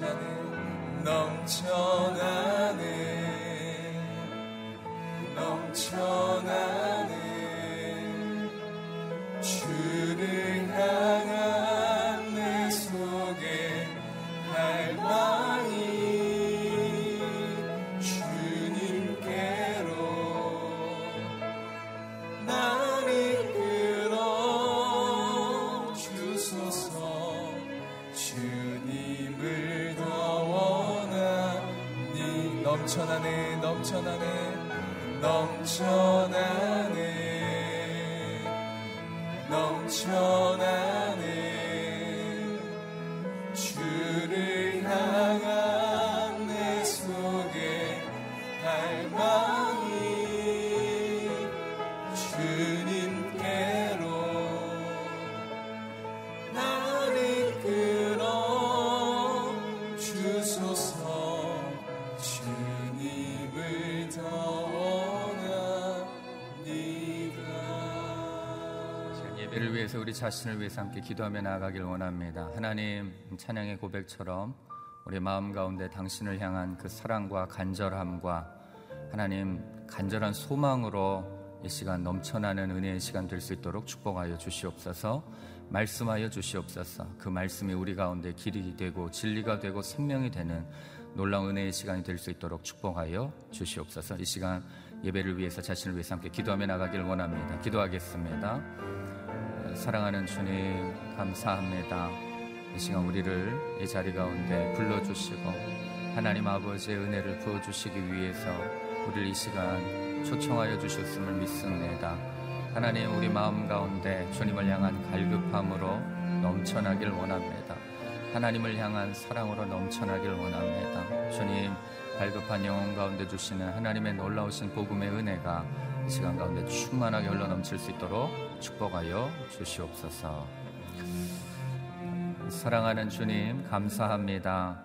Una 넘쳐나네 넘쳐나네 넘쳐나네. 넘쳐 자신을 위해서 함께 기도하며 나아가길 원합니다. 하나님 찬양의 고백처럼 우리 마음 가운데 당신을 향한 그 사랑과 간절함과 하나님 간절한 소망으로 이 시간 넘쳐나는 은혜의 시간 될 수 있도록 축복하여 주시옵소서. 말씀하여 주시옵소서. 그 말씀이 우리 가운데 길이 되고 진리가 되고 생명이 되는 놀라운 은혜의 시간이 될 수 있도록 축복하여 주시옵소서. 이 시간 예배를 위해서 자신을 위해서 함께 기도하며 나가길 원합니다. 기도하겠습니다. 사랑하는 주님 감사합니다. 이 시간 우리를 이 자리 가운데 불러주시고 하나님 아버지의 은혜를 부어주시기 위해서 우리를 이 시간 초청하여 주셨음을 믿습니다. 하나님 우리 마음 가운데 주님을 향한 갈급함으로 넘쳐나길 원합니다. 하나님을 향한 사랑으로 넘쳐나길 원합니다. 주님 갈급한 영혼 가운데 주시는 하나님의 놀라우신 복음의 은혜가 이 시간 가운데 충만하게 흘러 넘칠 수 있도록 축복하여 주시옵소서. 사랑하는 주님 감사합니다.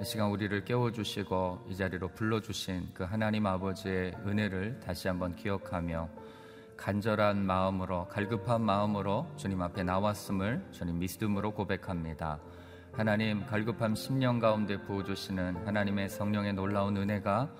이 시간 우리를 깨워주시고 이 자리로 불러주신 그 하나님 아버지의 은혜를 다시 한번 기억하며 간절한 마음으로 갈급한 마음으로 주님 앞에 나왔음을 주님 믿음으로 고백합니다. 하나님 갈급함 10년 가운데 부어주시는 하나님의 성령의 놀라운 은혜가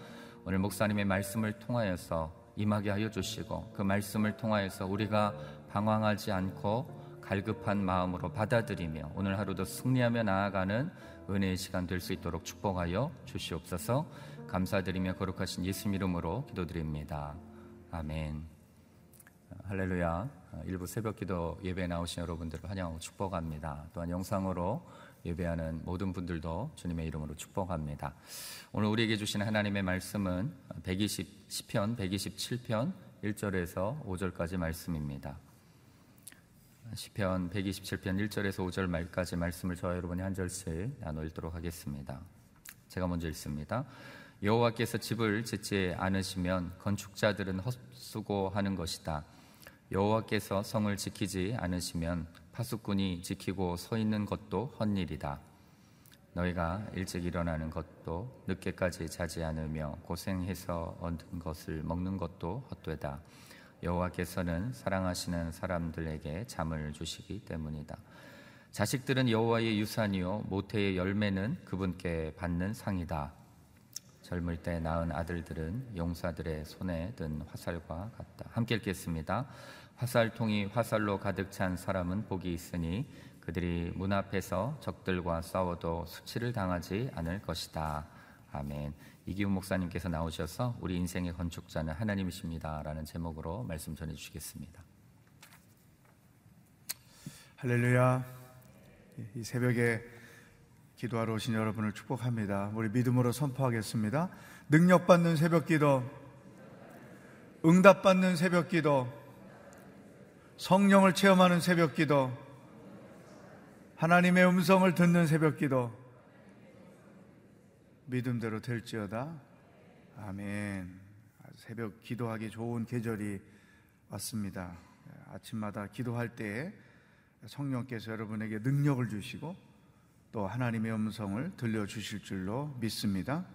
오늘 목사님의 말씀을 통하여서 임하게 하여 주시고 그 말씀을 통하여서 우리가 방황하지 않고 갈급한 마음으로 받아들이며 오늘 하루도 승리하며 나아가는 은혜의 시간 될 수 있도록 축복하여 주시옵소서 감사드리며 거룩하신 예수 이름으로 기도드립니다. 아멘. 할렐루야. 일부 새벽 기도 예배에 나오신 여러분들을 환영하고 축복합니다. 또한 영상으로 예배하는 모든 분들도 주님의 이름으로 축복합니다. 오늘 우리에게 주신 하나님의 말씀은 120 시편 127편 1절에서 5절까지 말씀입니다. 시편 127편 1절에서 5절 말까지 말씀을 저와 여러분이 한 절씩 나눠 읽도록 하겠습니다. 제가 먼저 읽습니다. 여호와께서 집을 짓지 않으시면 건축자들은 헛수고하는 것이다. 여호와께서 성을 지키지 않으시면 파수꾼이 지키고 서 있는 것도 헛일이다. 너희가 일찍 일어나는 것도 늦게까지 자지 않으며 고생해서 얻은 것을 먹는 것도 헛되다. 여호와께서는 사랑하시는 사람들에게 잠을 주시기 때문이다. 자식들은 여호와의 유산이요 모태의 열매는 그분께 받는 상이다. 젊을 때 낳은 아들들은 용사들의 손에 든 화살과 같다. 함께 읽겠습니다. 화살통이 화살로 가득 찬 사람은 복이 있으니 그들이 문 앞에서 적들과 싸워도 수치를 당하지 않을 것이다. 아멘. 이기훈 목사님께서 나오셔서 우리 인생의 건축자는 하나님이십니다라는 제목으로 말씀 전해 주시겠습니다. 할렐루야. 이 새벽에 기도하러 오신 여러분을 축복합니다. 우리 믿음으로 선포하겠습니다. 능력받는 새벽 기도, 응답받는 새벽 기도, 성령을 체험하는 새벽 기도, 하나님의 음성을 듣는 새벽 기도, 믿음대로 될지어다. 아멘. 새벽 기도하기 좋은 계절이 왔습니다. 아침마다 기도할 때 성령께서 여러분에게 능력을 주시고 또 하나님의 음성을 들려주실 줄로 믿습니다.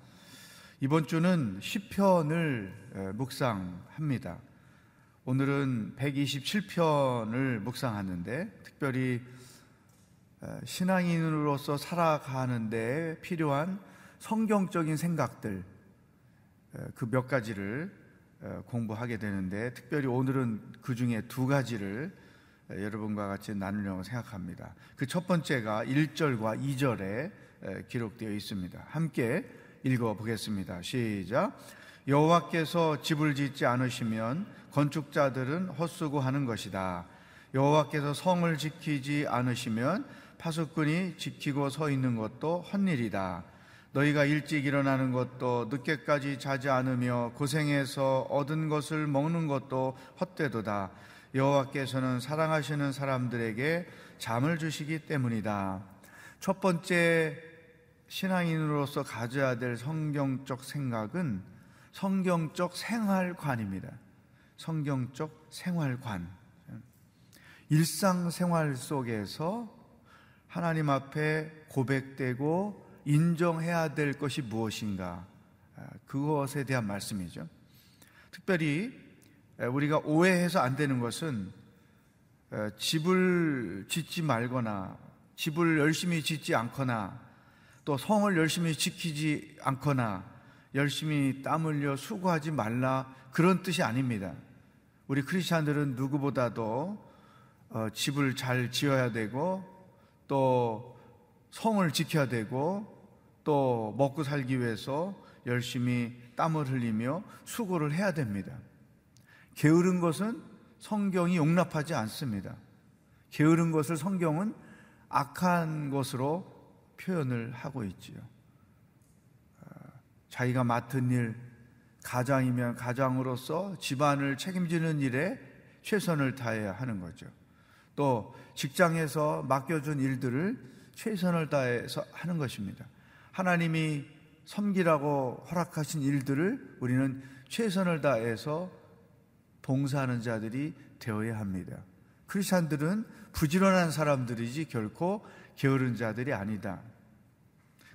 이번 주는 시편을 묵상합니다. 오늘은 127편을 묵상하는데 특별히 신앙인으로서 살아가는데 필요한 성경적인 생각들 그 몇 가지를 공부하게 되는데 특별히 오늘은 그 중에 두 가지를 여러분과 같이 나누려고 생각합니다. 그 첫 번째가 1절과 2절에 기록되어 있습니다. 함께 읽어 보겠습니다. 시작. 여호와께서 집을 짓지 않으시면 건축자들은 헛수고 하는 것이다. 여호와께서 성을 지키지 않으시면 파수꾼이 지키고 서 있는 것도 헛일이다. 너희가 일찍 일어나는 것도 늦게까지 자지 않으며 고생해서 얻은 것을 먹는 것도 헛되도다. 여호와께서는 사랑하시는 사람들에게 잠을 주시기 때문이다. 첫 번째 신앙인으로서 가져야 될 성경적 생각은 성경적 생활관입니다. 성경적 생활관. 일상생활 속에서 하나님 앞에 고백되고 인정해야 될 것이 무엇인가? 아, 그것에 대한 말씀이죠. 특별히 우리가 오해해서 안 되는 것은 어, 집을 짓지 말거나 집을 열심히 짓지 않거나 또 성을 열심히 지키지 않거나 열심히 땀 흘려 수고하지 말라 그런 뜻이 아닙니다. 우리 크리스찬들은 누구보다도 어, 집을 잘 지어야 되고 또 성을 지켜야 되고 또 먹고 살기 위해서 열심히 땀을 흘리며 수고를 해야 됩니다. 게으른 것은 성경이 용납하지 않습니다. 게으른 것을 성경은 악한 것으로 표현을 하고 있지요. 아, 자기가 맡은 일, 가장이면 가장으로서 집안을 책임지는 일에 최선을 다해야 하는 거죠. 또 직장에서 맡겨준 일들을 최선을 다해서 하는 것입니다. 하나님이 섬기라고 허락하신 일들을 우리는 최선을 다해서 봉사하는 자들이 되어야 합니다. 크리스찬들은 부지런한 사람들이지 결코 게으른 자들이 아니다.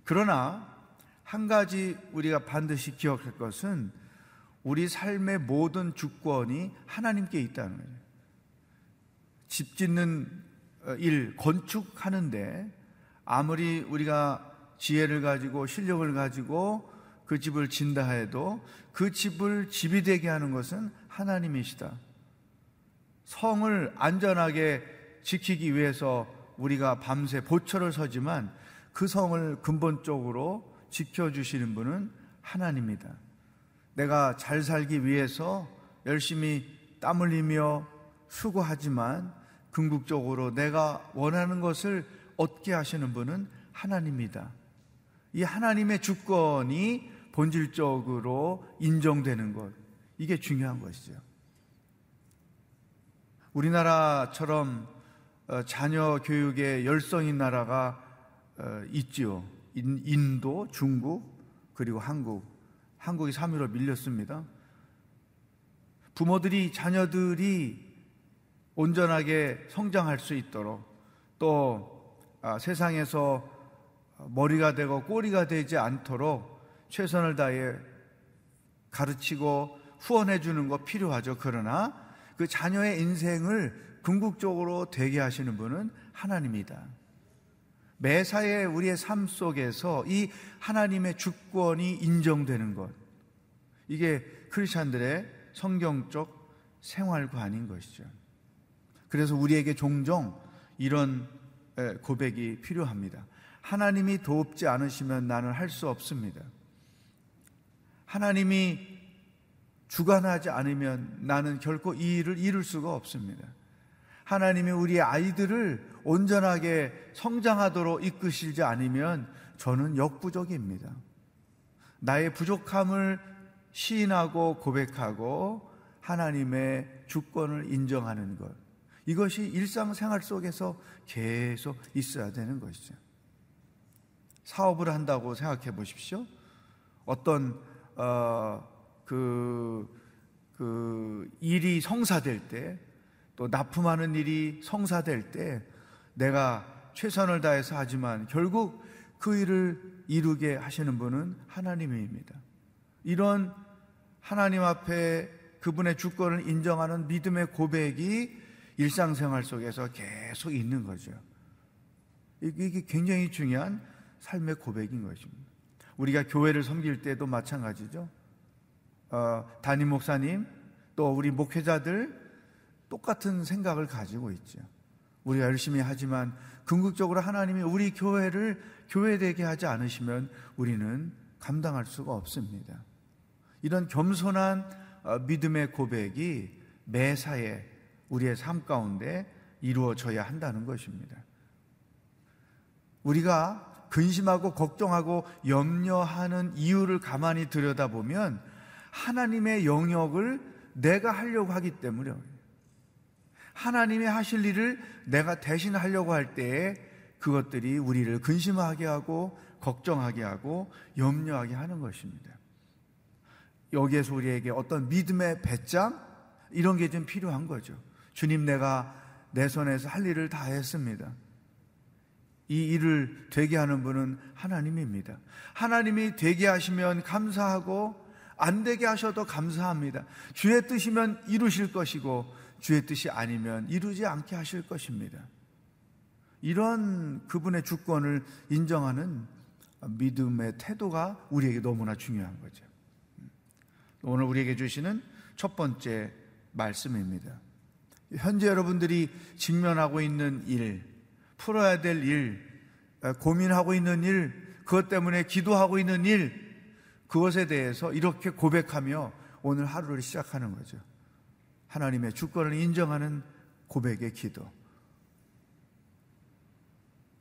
그러나 한 가지 우리가 반드시 기억할 것은 우리 삶의 모든 주권이 하나님께 있다는 거예요. 집 짓는 어, 일, 건축하는데 아무리 우리가 지혜를 가지고 실력을 가지고 그 집을 진다 해도 그 집을 집이 되게 하는 것은 하나님이시다. 성을 안전하게 지키기 위해서 우리가 밤새 보초를 서지만 그 성을 근본적으로 지켜주시는 분은 하나님입니다. 내가 잘 살기 위해서 열심히 땀 흘리며 수고하지만 궁극적으로 내가 원하는 것을 얻게 하시는 분은 하나님입니다. 이 하나님의 주권이 본질적으로 인정되는 것, 이게 중요한 것이죠. 우리나라처럼 어, 자녀 교육에 열성인 나라가 어, 있지요. 인도, 중국, 그리고 한국. 한국이 3위로 밀렸습니다. 부모들이 자녀들이 온전하게 성장할 수 있도록 또 아, 세상에서 머리가 되고 꼬리가 되지 않도록 최선을 다해 가르치고 후원해 주는 거 필요하죠. 그러나 그 자녀의 인생을 궁극적으로 되게 하시는 분은 하나님이다. 매사에 우리의 삶 속에서 이 하나님의 주권이 인정되는 것. 이게 크리스찬들의 성경적 생활관인 것이죠. 그래서 우리에게 종종 이런 고백이 필요합니다. 하나님이 돕지 않으시면 나는 할 수 없습니다. 하나님이 주관하지 않으면 나는 결코 이 일을 이룰 수가 없습니다. 하나님이 우리 아이들을 온전하게 성장하도록 이끄시지 않으면 저는 역부족입니다. 나의 부족함을 시인하고 고백하고 하나님의 주권을 인정하는 것. 이것이 일상생활 속에서 계속 있어야 되는 것이죠. 사업을 한다고 생각해 보십시오. 어떤 어, 그, 그 일이 성사될 때, 또 납품하는 일이 성사될 때, 내가 최선을 다해서 하지만 결국 그 일을 이루게 하시는 분은 하나님입니다. 이런 하나님 앞에 그분의 주권을 인정하는 믿음의 고백이 일상생활 속에서 계속 있는 거죠. 이게 굉장히 중요한 삶의 고백인 것입니다. 우리가 교회를 섬길 때도 마찬가지죠. 어, 담임 목사님 또 우리 목회자들 똑같은 생각을 가지고 있죠. 우리가 열심히 하지만 궁극적으로 하나님이 우리 교회를 교회되게 하지 않으시면 우리는 감당할 수가 없습니다. 이런 겸손한 어, 믿음의 고백이 매사에 우리의 삶 가운데 이루어져야 한다는 것입니다. 우리가 근심하고 걱정하고 염려하는 이유를 가만히 들여다보면 하나님의 영역을 내가 하려고 하기 때문에 하나님이 하실 일을 내가 대신 하려고 할 때에 그것들이 우리를 근심하게 하고 걱정하게 하고 염려하게 하는 것입니다. 여기에서 우리에게 어떤 믿음의 배짱 이런 게 좀 필요한 거죠. 주님 내가 내 손에서 할 일을 다 했습니다. 이 일을 되게 하는 분은 하나님입니다. 하나님이 되게 하시면 감사하고 안 되게 하셔도 감사합니다. 주의 뜻이면 이루실 것이고 주의 뜻이 아니면 이루지 않게 하실 것입니다. 이런 그분의 주권을 인정하는 믿음의 태도가 우리에게 너무나 중요한 거죠. 오늘 우리에게 주시는 첫 번째 말씀입니다. 현재 여러분들이 직면하고 있는 일, 풀어야 될 일, 고민하고 있는 일, 그것 때문에 기도하고 있는 일, 그것에 대해서 이렇게 고백하며 오늘 하루를 시작하는 거죠. 하나님의 주권을 인정하는 고백의 기도.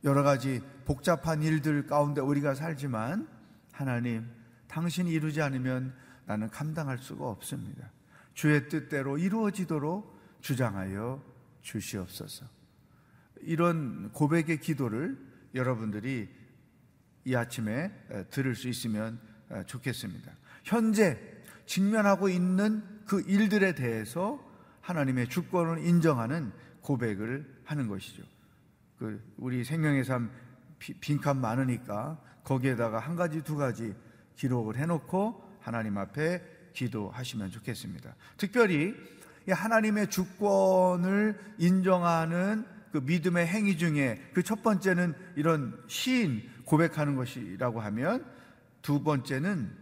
여러 가지 복잡한 일들 가운데 우리가 살지만 하나님, 당신이 이루지 않으면 나는 감당할 수가 없습니다. 주의 뜻대로 이루어지도록 주장하여 주시옵소서. 이런 고백의 기도를 여러분들이 이 아침에 들을 수 있으면 좋겠습니다. 현재 직면하고 있는 그 일들에 대해서 하나님의 주권을 인정하는 고백을 하는 것이죠. 그 우리 생명의 삶 빈칸 많으니까 거기에다가 한 가지 두 가지 기록을 해놓고 하나님 앞에 기도하시면 좋겠습니다. 특별히 하나님의 주권을 인정하는 그 믿음의 행위 중에 그 첫 번째는 이런 시인 고백하는 것이라고 하면 두 번째는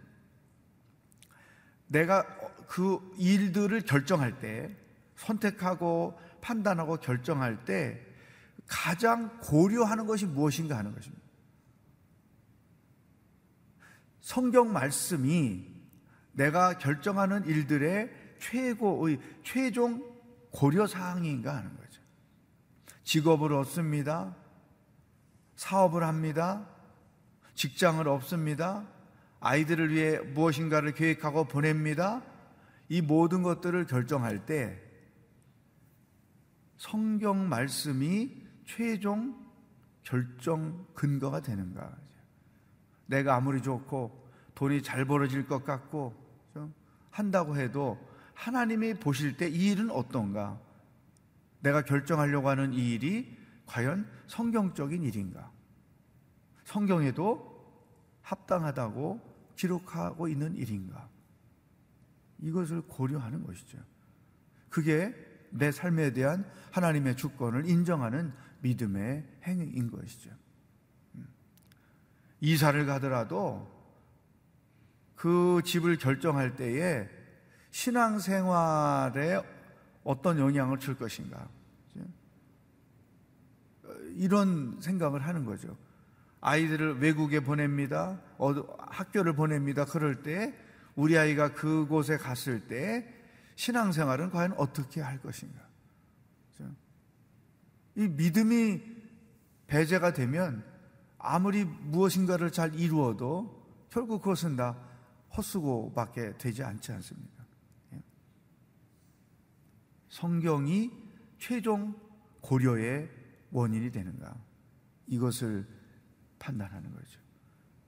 내가 그 일들을 결정할 때 선택하고 판단하고 결정할 때 가장 고려하는 것이 무엇인가 하는 것입니다. 성경 말씀이 내가 결정하는 일들의 최고의 최종 고려 사항인가 하는 거죠. 직업을 얻습니다. 사업을 합니다. 직장을 얻습니다. 아이들을 위해 무엇인가를 계획하고 보냅니다. 이 모든 것들을 결정할 때 성경 말씀이 최종 결정 근거가 되는가? 내가 아무리 좋고 돈이 잘 벌어질 것 같고 한다고 해도 하나님이 보실 때 이 일은 어떤가? 내가 결정하려고 하는 이 일이 과연 성경적인 일인가? 성경에도 합당하다고 기록하고 있는 일인가? 이것을 고려하는 것이죠. 그게 내 삶에 대한 하나님의 주권을 인정하는 믿음의 행위인 것이죠. 음. 이사를 가더라도 그 집을 결정할 때에 신앙생활에 어떤 영향을 줄 것인가. 이런 생각을 하는 거죠. 아이들을 외국에 보냅니다. 학교를 보냅니다. 그럴 때 우리 아이가 그곳에 갔을 때 신앙생활은 과연 어떻게 할 것인가? 이 믿음이 배제가 되면 아무리 무엇인가를 잘 이루어도 결국 그것은 다 헛수고밖에 되지 않지 않습니까? 예. 성경이 최종 고려의 원인이 되는가? 이것을 판단하는 거죠.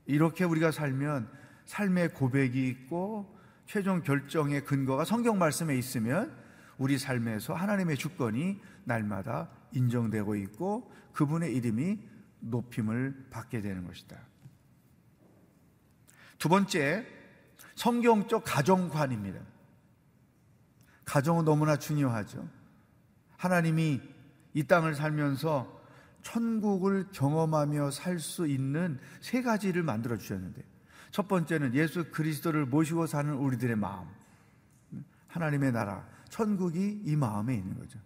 이렇게 우리가 살면 삶의 고백이 있고 최종 결정의 근거가 성경 말씀에 있으면 우리 삶에서 하나님의 주권이 날마다 인정되고 있고 그분의 이름이 높임을 받게 되는 것이다. 두 번째, 성경적 가정관입니다. 가정은 너무나 중요하죠. 하나님이 이 땅을 살면서 천국을 경험하며 살 수 있는 세 가지를 만들어 주셨는데 첫 번째는 예수 그리스도를 모시고 사는 우리들의 마음. 하나님의 나라, 천국이 이 마음에 있는 거죠.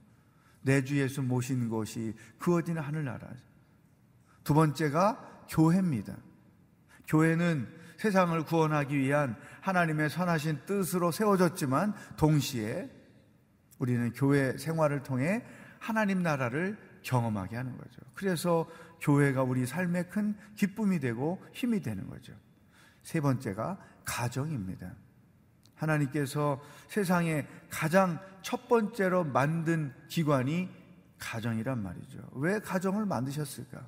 내 주 예수 모신 곳이 그 어디나 하늘나라죠. 두 번째가 교회입니다. 교회는 세상을 구원하기 위한 하나님의 선하신 뜻으로 세워졌지만 동시에 우리는 교회 생활을 통해 하나님 나라를 경험하게 하는 거죠. 그래서 교회가 우리 삶의 큰 기쁨이 되고 힘이 되는 거죠. 세 번째가 가정입니다. 하나님께서 세상에 가장 첫 번째로 만든 기관이 가정이란 말이죠. 왜 가정을 만드셨을까?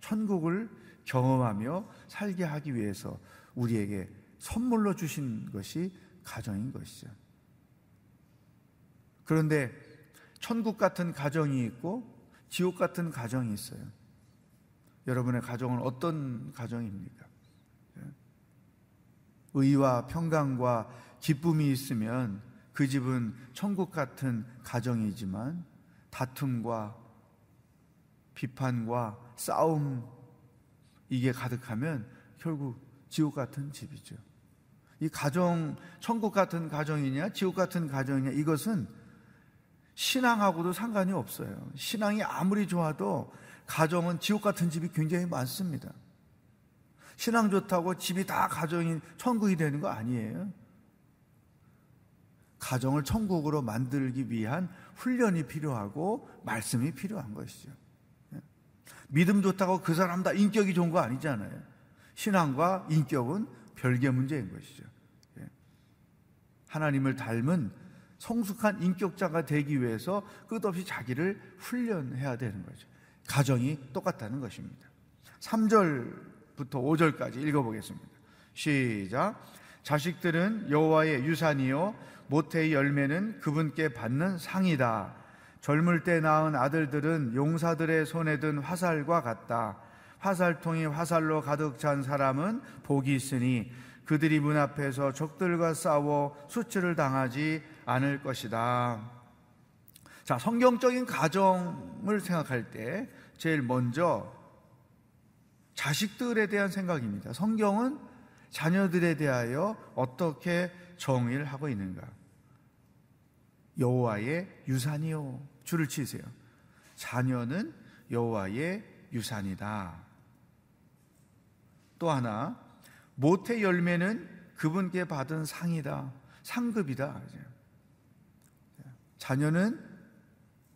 천국을 경험하며 살게 하기 위해서 우리에게 선물로 주신 것이 가정인 것이죠. 그런데 천국 같은 가정이 있고 지옥 같은 가정이 있어요. 여러분의 가정은 어떤 가정입니까? 예? 의와 평강과 기쁨이 있으면 그 집은 천국 같은 가정이지만 다툼과 비판과 싸움 이게 가득하면 결국 지옥 같은 집이죠. 이 가정 천국 같은 가정이냐 지옥 같은 가정이냐 이것은 신앙하고도 상관이 없어요. 신앙이 아무리 좋아도 가정은 지옥 같은 집이 굉장히 많습니다. 신앙 좋다고 집이 다 가정이 천국이 되는 거 아니에요. 가정을 천국으로 만들기 위한 훈련이 필요하고 말씀이 필요한 것이죠. 예. 믿음 좋다고 그 사람 다 인격이 좋은 거 아니잖아요. 신앙과 인격은 별개 문제인 것이죠. 예. 하나님을 닮은 성숙한 인격자가 되기 위해서 끝없이 자기를 훈련해야 되는 거죠. 가정이 똑같다는 것입니다. 3절 부터 5절까지 읽어보겠습니다. 시작. 자식들은 여호와의 유산이요 모태의 열매는 그분께 받는 상이다. 젊을 때 낳은 아들들은 용사들의 손에 든 화살과 같다. 화살통이 화살로 가득 찬 사람은 복이 있으니 그들이 문 앞에서 적들과 싸워 수치를 당하지 않을 것이다. 자, 성경적인 가정을 생각할 때 제일 먼저 자식들에 대한 생각입니다. 성경은 자녀들에 대하여 어떻게 정의를 하고 있는가? 여호와의 유산이요. 줄을 치세요. 자녀는 여호와의 유산이다. 또 하나 모태 열매는 그분께 받은 상이다. 상급이다. 자녀는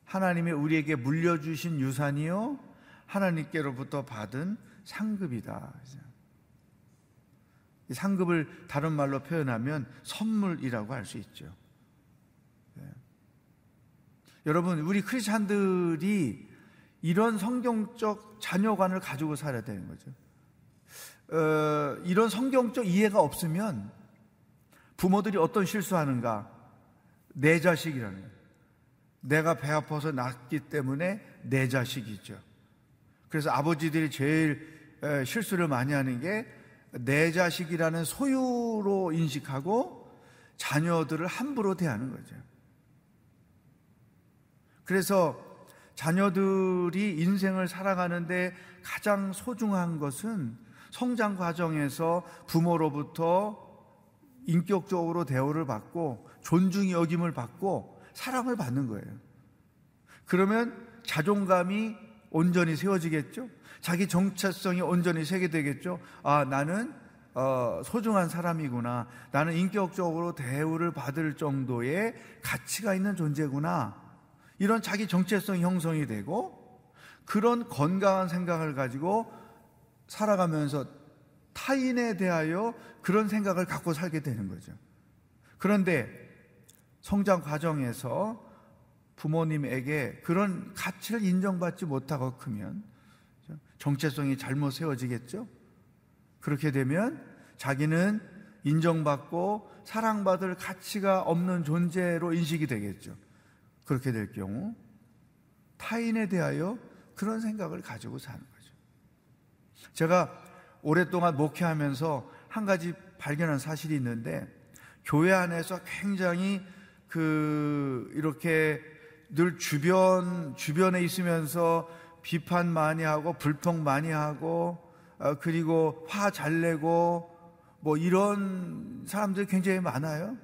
하나님의 우리에게 물려주신 유산이요. 하나님께로부터 받은 상급이다. 이 상급을 다른 말로 표현하면 선물이라고 할 수 있죠. 네. 여러분, 우리 크리스찬들이 이런 성경적 자녀관을 가지고 살아야 되는 거죠. 어, 이런 성경적 이해가 없으면 부모들이 어떤 실수하는가? 내 자식이라는 거예요. 내가 배 아파서 낳기 때문에 내 자식이죠. 그래서 아버지들이 제일 실수를 많이 하는 게 내 자식이라는 소유로 인식하고 자녀들을 함부로 대하는 거죠. 그래서 자녀들이 인생을 살아가는데 가장 소중한 것은 성장 과정에서 부모로부터 인격적으로 대우를 받고 존중이 여김을 받고 사랑을 받는 거예요. 그러면 자존감이 온전히 세워지겠죠? 자기 정체성이 온전히 세게 되겠죠? 아, 나는 어, 소중한 사람이구나. 나는 인격적으로 대우를 받을 정도의 가치가 있는 존재구나. 이런 자기 정체성 형성이 되고 그런 건강한 생각을 가지고 살아가면서 타인에 대하여 그런 생각을 갖고 살게 되는 거죠. 그런데 성장 과정에서 부모님에게 그런 가치를 인정받지 못하고 크면 정체성이 잘못 세워지겠죠? 그렇게 되면 자기는 인정받고 사랑받을 가치가 없는 존재로 인식이 되겠죠. 그렇게 될 경우 타인에 대하여 그런 생각을 가지고 사는 거죠. 제가 오랫동안 목회하면서 한 가지 발견한 사실이 있는데 교회 안에서 굉장히 그 이렇게 늘 주변 주변에 있으면서 비판 많이 하고 불평 많이 하고 어, 그리고 화 잘 내고 뭐 이런 사람들이 굉장히 많아요.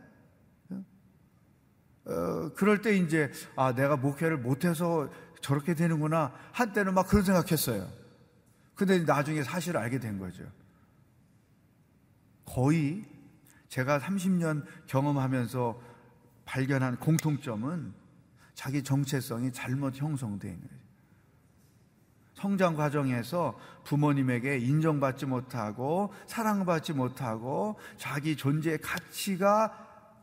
어, 그럴 때 이제 아 내가 목회를 못해서 저렇게 되는구나 한때는 막 그런 생각했어요. 근데 나중에 사실을 알게 된 거죠. 거의 제가 30년 경험하면서 발견한 공통점은 자기 정체성이 잘못 형성되어 있는 거예요. 성장 과정에서 부모님에게 인정받지 못하고 사랑받지 못하고 자기 존재의 가치가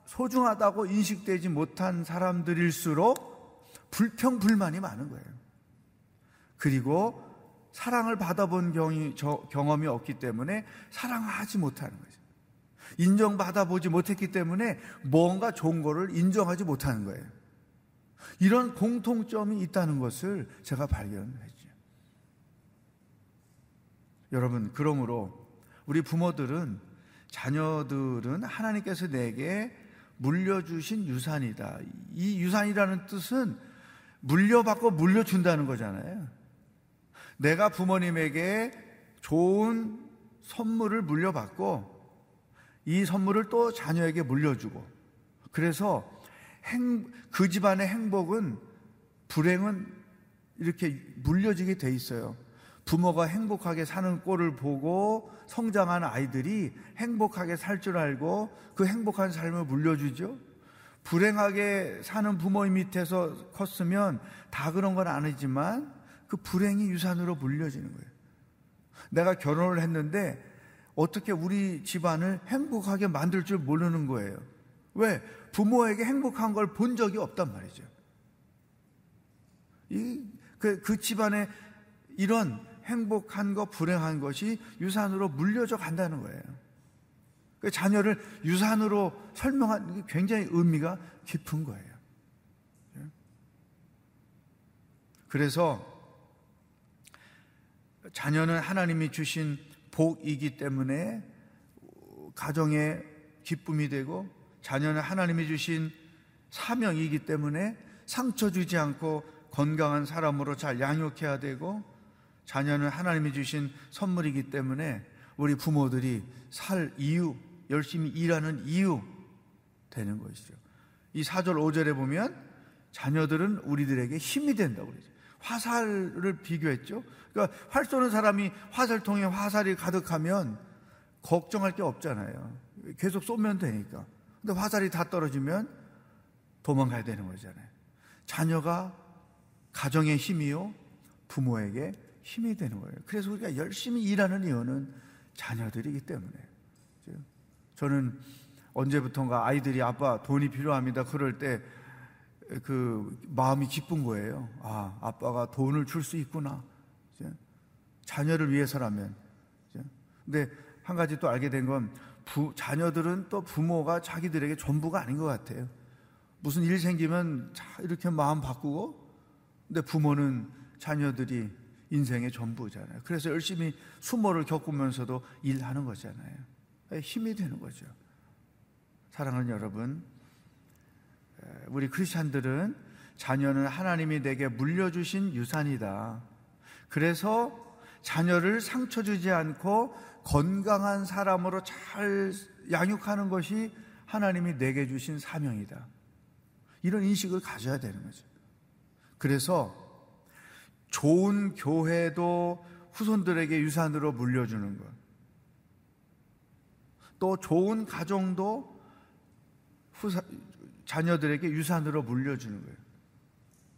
소중하다고 인식되지 못한 사람들일수록 불평불만이 많은 거예요. 그리고 사랑을 받아본 경험이 없기 때문에 사랑하지 못하는 거죠. 인정받아보지 못했기 때문에 뭔가 좋은 거를 인정하지 못하는 거예요. 이런 공통점이 있다는 것을 제가 발견했죠. 여러분, 그러므로 우리 부모들은 자녀들은 하나님께서 내게 물려주신 유산이다. 이 유산이라는 뜻은 물려받고 물려준다는 거잖아요. 내가 부모님에게 좋은 선물을 물려받고 이 선물을 또 자녀에게 물려주고 그래서 행, 그 집안의 행복은 불행은 이렇게 물려지게 돼 있어요. 부모가 행복하게 사는 꼴을 보고 성장한 아이들이 행복하게 살 줄 알고 그 행복한 삶을 물려주죠. 불행하게 사는 부모님 밑에서 컸으면 다 그런 건 아니지만 그 불행이 유산으로 물려지는 거예요. 내가 결혼을 했는데 어떻게 우리 집안을 행복하게 만들 줄 모르는 거예요. 왜? 부모에게 행복한 걸 본 적이 없단 말이죠. 이, 그, 그 집안에 이런 행복한 것, 불행한 것이 유산으로 물려져 간다는 거예요. 그 자녀를 유산으로 설명한 게 굉장히 의미가 깊은 거예요. 그래서 자녀는 하나님이 주신 복이기 때문에 가정의 기쁨이 되고 자녀는 하나님이 주신 사명이기 때문에 상처 주지 않고 건강한 사람으로 잘 양육해야 되고 자녀는 하나님이 주신 선물이기 때문에 우리 부모들이 살 이유, 열심히 일하는 이유 되는 것이죠. 이 4절, 5절에 보면 자녀들은 우리들에게 힘이 된다고 그러죠. 화살을 비교했죠. 그러니까 활 쏘는 사람이 화살통에 화살이 가득하면 걱정할 게 없잖아요. 계속 쏘면 되니까. 근데 화살이 다 떨어지면 도망가야 되는 거잖아요. 자녀가 가정의 힘이요, 부모에게 힘이 되는 거예요. 그래서 우리가 열심히 일하는 이유는 자녀들이기 때문에. 저는 언제부턴가 아이들이 아빠 돈이 필요합니다. 그럴 때 그 마음이 기쁜 거예요. 아, 아빠가 돈을 줄 수 있구나. 자녀를 위해서라면. 근데 한 가지 또 알게 된 건 자녀들은 또 부모가 자기들에게 전부가 아닌 것 같아요. 무슨 일 생기면 이렇게 마음 바꾸고 근데 부모는 자녀들이 인생의 전부잖아요. 그래서 열심히 수모를 겪으면서도 일하는 거잖아요. 힘이 되는 거죠. 사랑하는 여러분, 우리 크리스찬들은 자녀는 하나님이 내게 물려주신 유산이다. 그래서 자녀를 상처 주지 않고 건강한 사람으로 잘 양육하는 것이 하나님이 내게 주신 사명이다. 이런 인식을 가져야 되는 거죠. 그래서 좋은 교회도 후손들에게 유산으로 물려주는 것. 또 좋은 가정도 후사, 자녀들에게 유산으로 물려주는 거예요.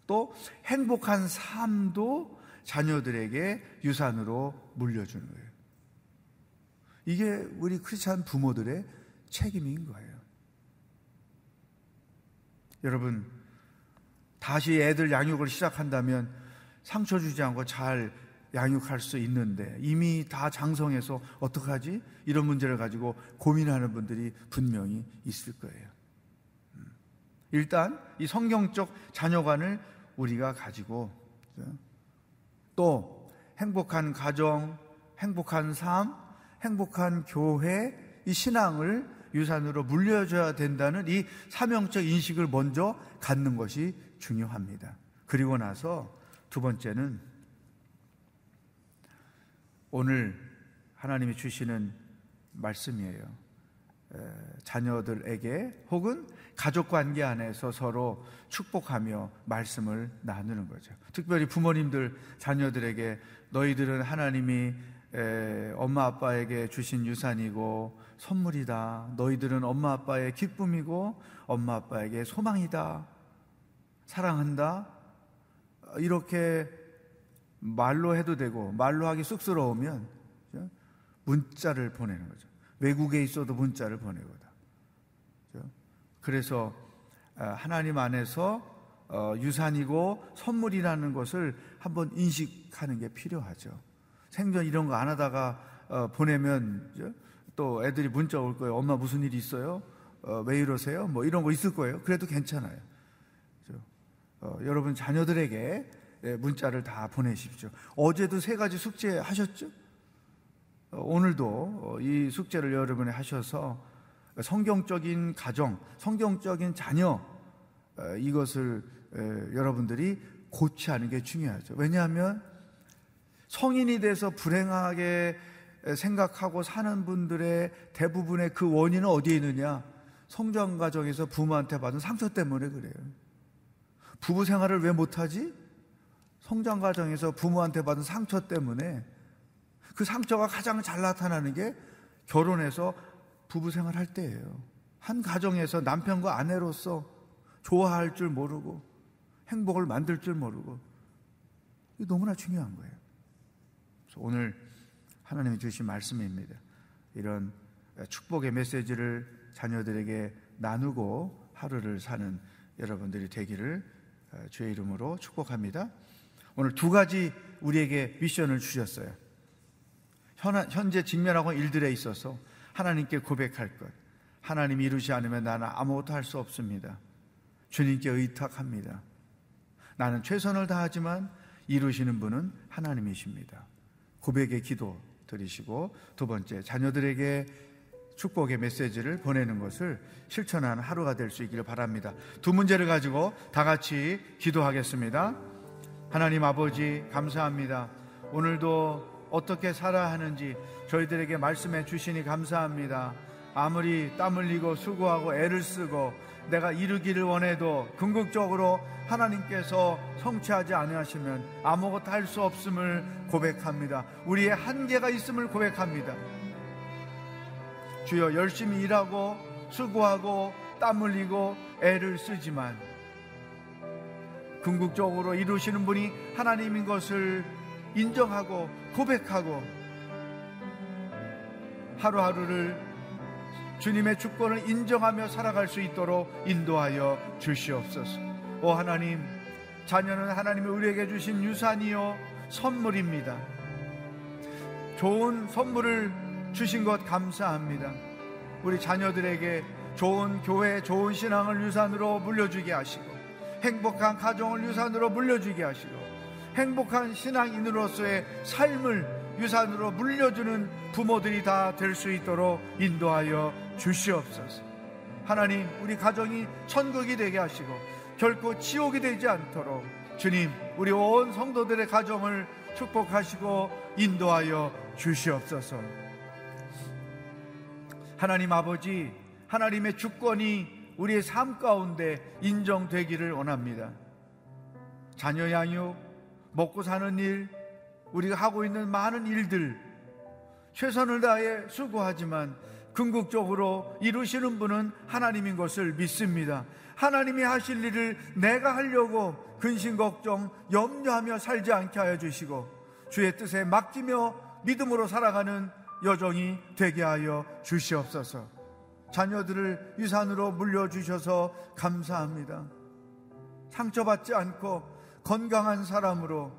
또 행복한 삶도 자녀들에게 유산으로 물려주는 거예요. 이게 우리 크리스찬 부모들의 책임인 거예요. 여러분, 다시 애들 양육을 시작한다면 상처 주지 않고 잘 양육할 수 있는데 이미 다 장성해서 어떡하지? 이런 문제를 가지고 고민하는 분들이 분명히 있을 거예요. 음. 일단 이 성경적 자녀관을 우리가 가지고 또 행복한 가정, 행복한 삶, 행복한 교회, 이 신앙을 유산으로 물려줘야 된다는 이 사명적 인식을 먼저 갖는 것이 중요합니다. 그리고 나서 두 번째는 오늘 하나님이 주시는 말씀이에요. 자녀들에게 혹은 가족 관계 안에서 서로 축복하며 말씀을 나누는 거죠. 특별히 부모님들 자녀들에게 너희들은 하나님이 엄마 아빠에게 주신 유산이고 선물이다. 너희들은 엄마 아빠의 기쁨이고 엄마 아빠에게 소망이다. 사랑한다. 이렇게 말로 해도 되고 말로 하기 쑥스러우면 문자를 보내는 거죠. 외국에 있어도 문자를 보내거든. 그래서 아, 하나님 안에서 어, 유산이고 선물이라는 것을 한번 인식하는 게 필요하죠. 생전 이런 거 안 하다가 어, 보내면 또 애들이 문자 올 거예요. 엄마 무슨 일 있어요? 어, 왜 이러세요? 뭐 이런 거 있을 거예요. 그래도 괜찮아요. 어, 여러분 자녀들에게 예, 문자를 다 보내십시오. 어제도 세 가지 숙제 하셨죠? 어, 오늘도 어, 이 숙제를 여러분이 하셔서 성경적인 가정, 성경적인 자녀 이것을 여러분들이 고치하는 게 중요하죠. 왜냐하면 성인이 돼서 불행하게 생각하고 사는 분들의 대부분의 그 원인은 어디에 있느냐? 성장 과정에서 부모한테 받은 상처 때문에 그래요. 부부 생활을 왜 못하지? 성장 과정에서 부모한테 받은 상처 때문에 그 상처가 가장 잘 나타나는 게 결혼해서 부부 생활할 때예요. 한 가정에서 남편과 아내로서 좋아할 줄 모르고 행복을 만들 줄 모르고 이 너무나 중요한 거예요. 오늘 하나님이 주신 말씀입니다. 이런 축복의 메시지를 자녀들에게 나누고 하루를 사는 여러분들이 되기를 어, 주의 이름으로 축복합니다. 오늘 두 가지 우리에게 미션을 주셨어요. 현재 직면하고 일들에 있어서 하나님께 고백할 것. 하나님이 이루지 않으면 나는 아무것도 할 수 없습니다. 주님께 의탁합니다. 나는 최선을 다하지만 이루시는 분은 하나님이십니다. 고백의 기도 드리시고 두 번째 자녀들에게 축복의 메시지를 보내는 것을 실천하는 하루가 될 수 있기를 바랍니다. 두 문제를 가지고 다 같이 기도하겠습니다. 하나님 아버지 감사합니다. 오늘도 어떻게 살아야 하는지 저희들에게 말씀해 주시니 감사합니다. 아무리 땀 흘리고 수고하고 애를 쓰고 내가 이루기를 원해도 궁극적으로 하나님께서 성취하지 않으시면 아무것도 할 수 없음을 고백합니다. 우리의 한계가 있음을 고백합니다. 주여 열심히 일하고 수고하고 땀 흘리고 애를 쓰지만 궁극적으로 이루시는 분이 하나님인 것을 인정하고 고백하고 하루하루를 주님의 주권을 인정하며 살아갈 수 있도록 인도하여 주시옵소서. 오 하나님, 자녀는 하나님이 우리에게 주신 유산이요 선물입니다. 좋은 선물을 주신 것 감사합니다. 우리 자녀들에게 좋은 교회, 좋은 신앙을 유산으로 물려주게 하시고 행복한 가정을 유산으로 물려주게 하시고 행복한 신앙인으로서의 삶을 유산으로 물려주는 부모들이 다 될 수 있도록 인도하여 주시옵소서. 하나님, 우리 가정이 천국이 되게 하시고 결코 지옥이 되지 않도록 주님, 우리 온 성도들의 가정을 축복하시고 인도하여 주시옵소서. 하나님 아버지, 하나님의 주권이 우리의 삶 가운데 인정되기를 원합니다. 자녀 양육, 먹고 사는 일, 우리가 하고 있는 많은 일들 최선을 다해 수고하지만 궁극적으로 이루시는 분은 하나님인 것을 믿습니다. 하나님이 하실 일을 내가 하려고 근심 걱정 염려하며 살지 않게 하여 주시고 주의 뜻에 맡기며 믿음으로 살아가는 여정이 되게 하여 주시옵소서. 자녀들을 유산으로 물려주셔서 감사합니다. 상처받지 않고 건강한 사람으로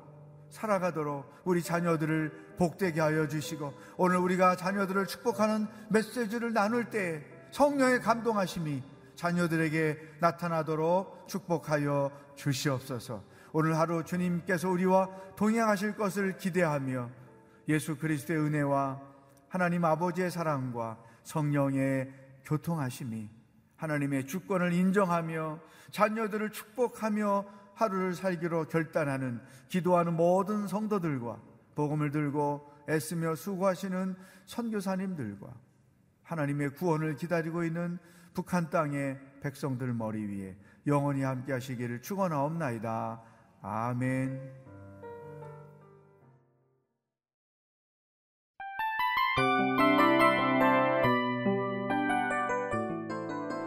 살아가도록 우리 자녀들을 복되게 하여 주시고 오늘 우리가 자녀들을 축복하는 메시지를 나눌 때 성령의 감동하심이 자녀들에게 나타나도록 축복하여 주시옵소서. 오늘 하루 주님께서 우리와 동행하실 것을 기대하며 예수 그리스도의 은혜와 하나님 아버지의 사랑과 성령의 교통하심이 하나님의 주권을 인정하며 자녀들을 축복하며 하루를 살기로 결단하는 기도하는 모든 성도들과 복음을 들고 애쓰며 수고하시는 선교사님들과 하나님의 구원을 기다리고 있는 북한 땅의 백성들 머리 위에 영원히 함께 하시기를 축원하옵나이다. 아멘.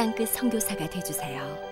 땅끝 선교사가 되주세요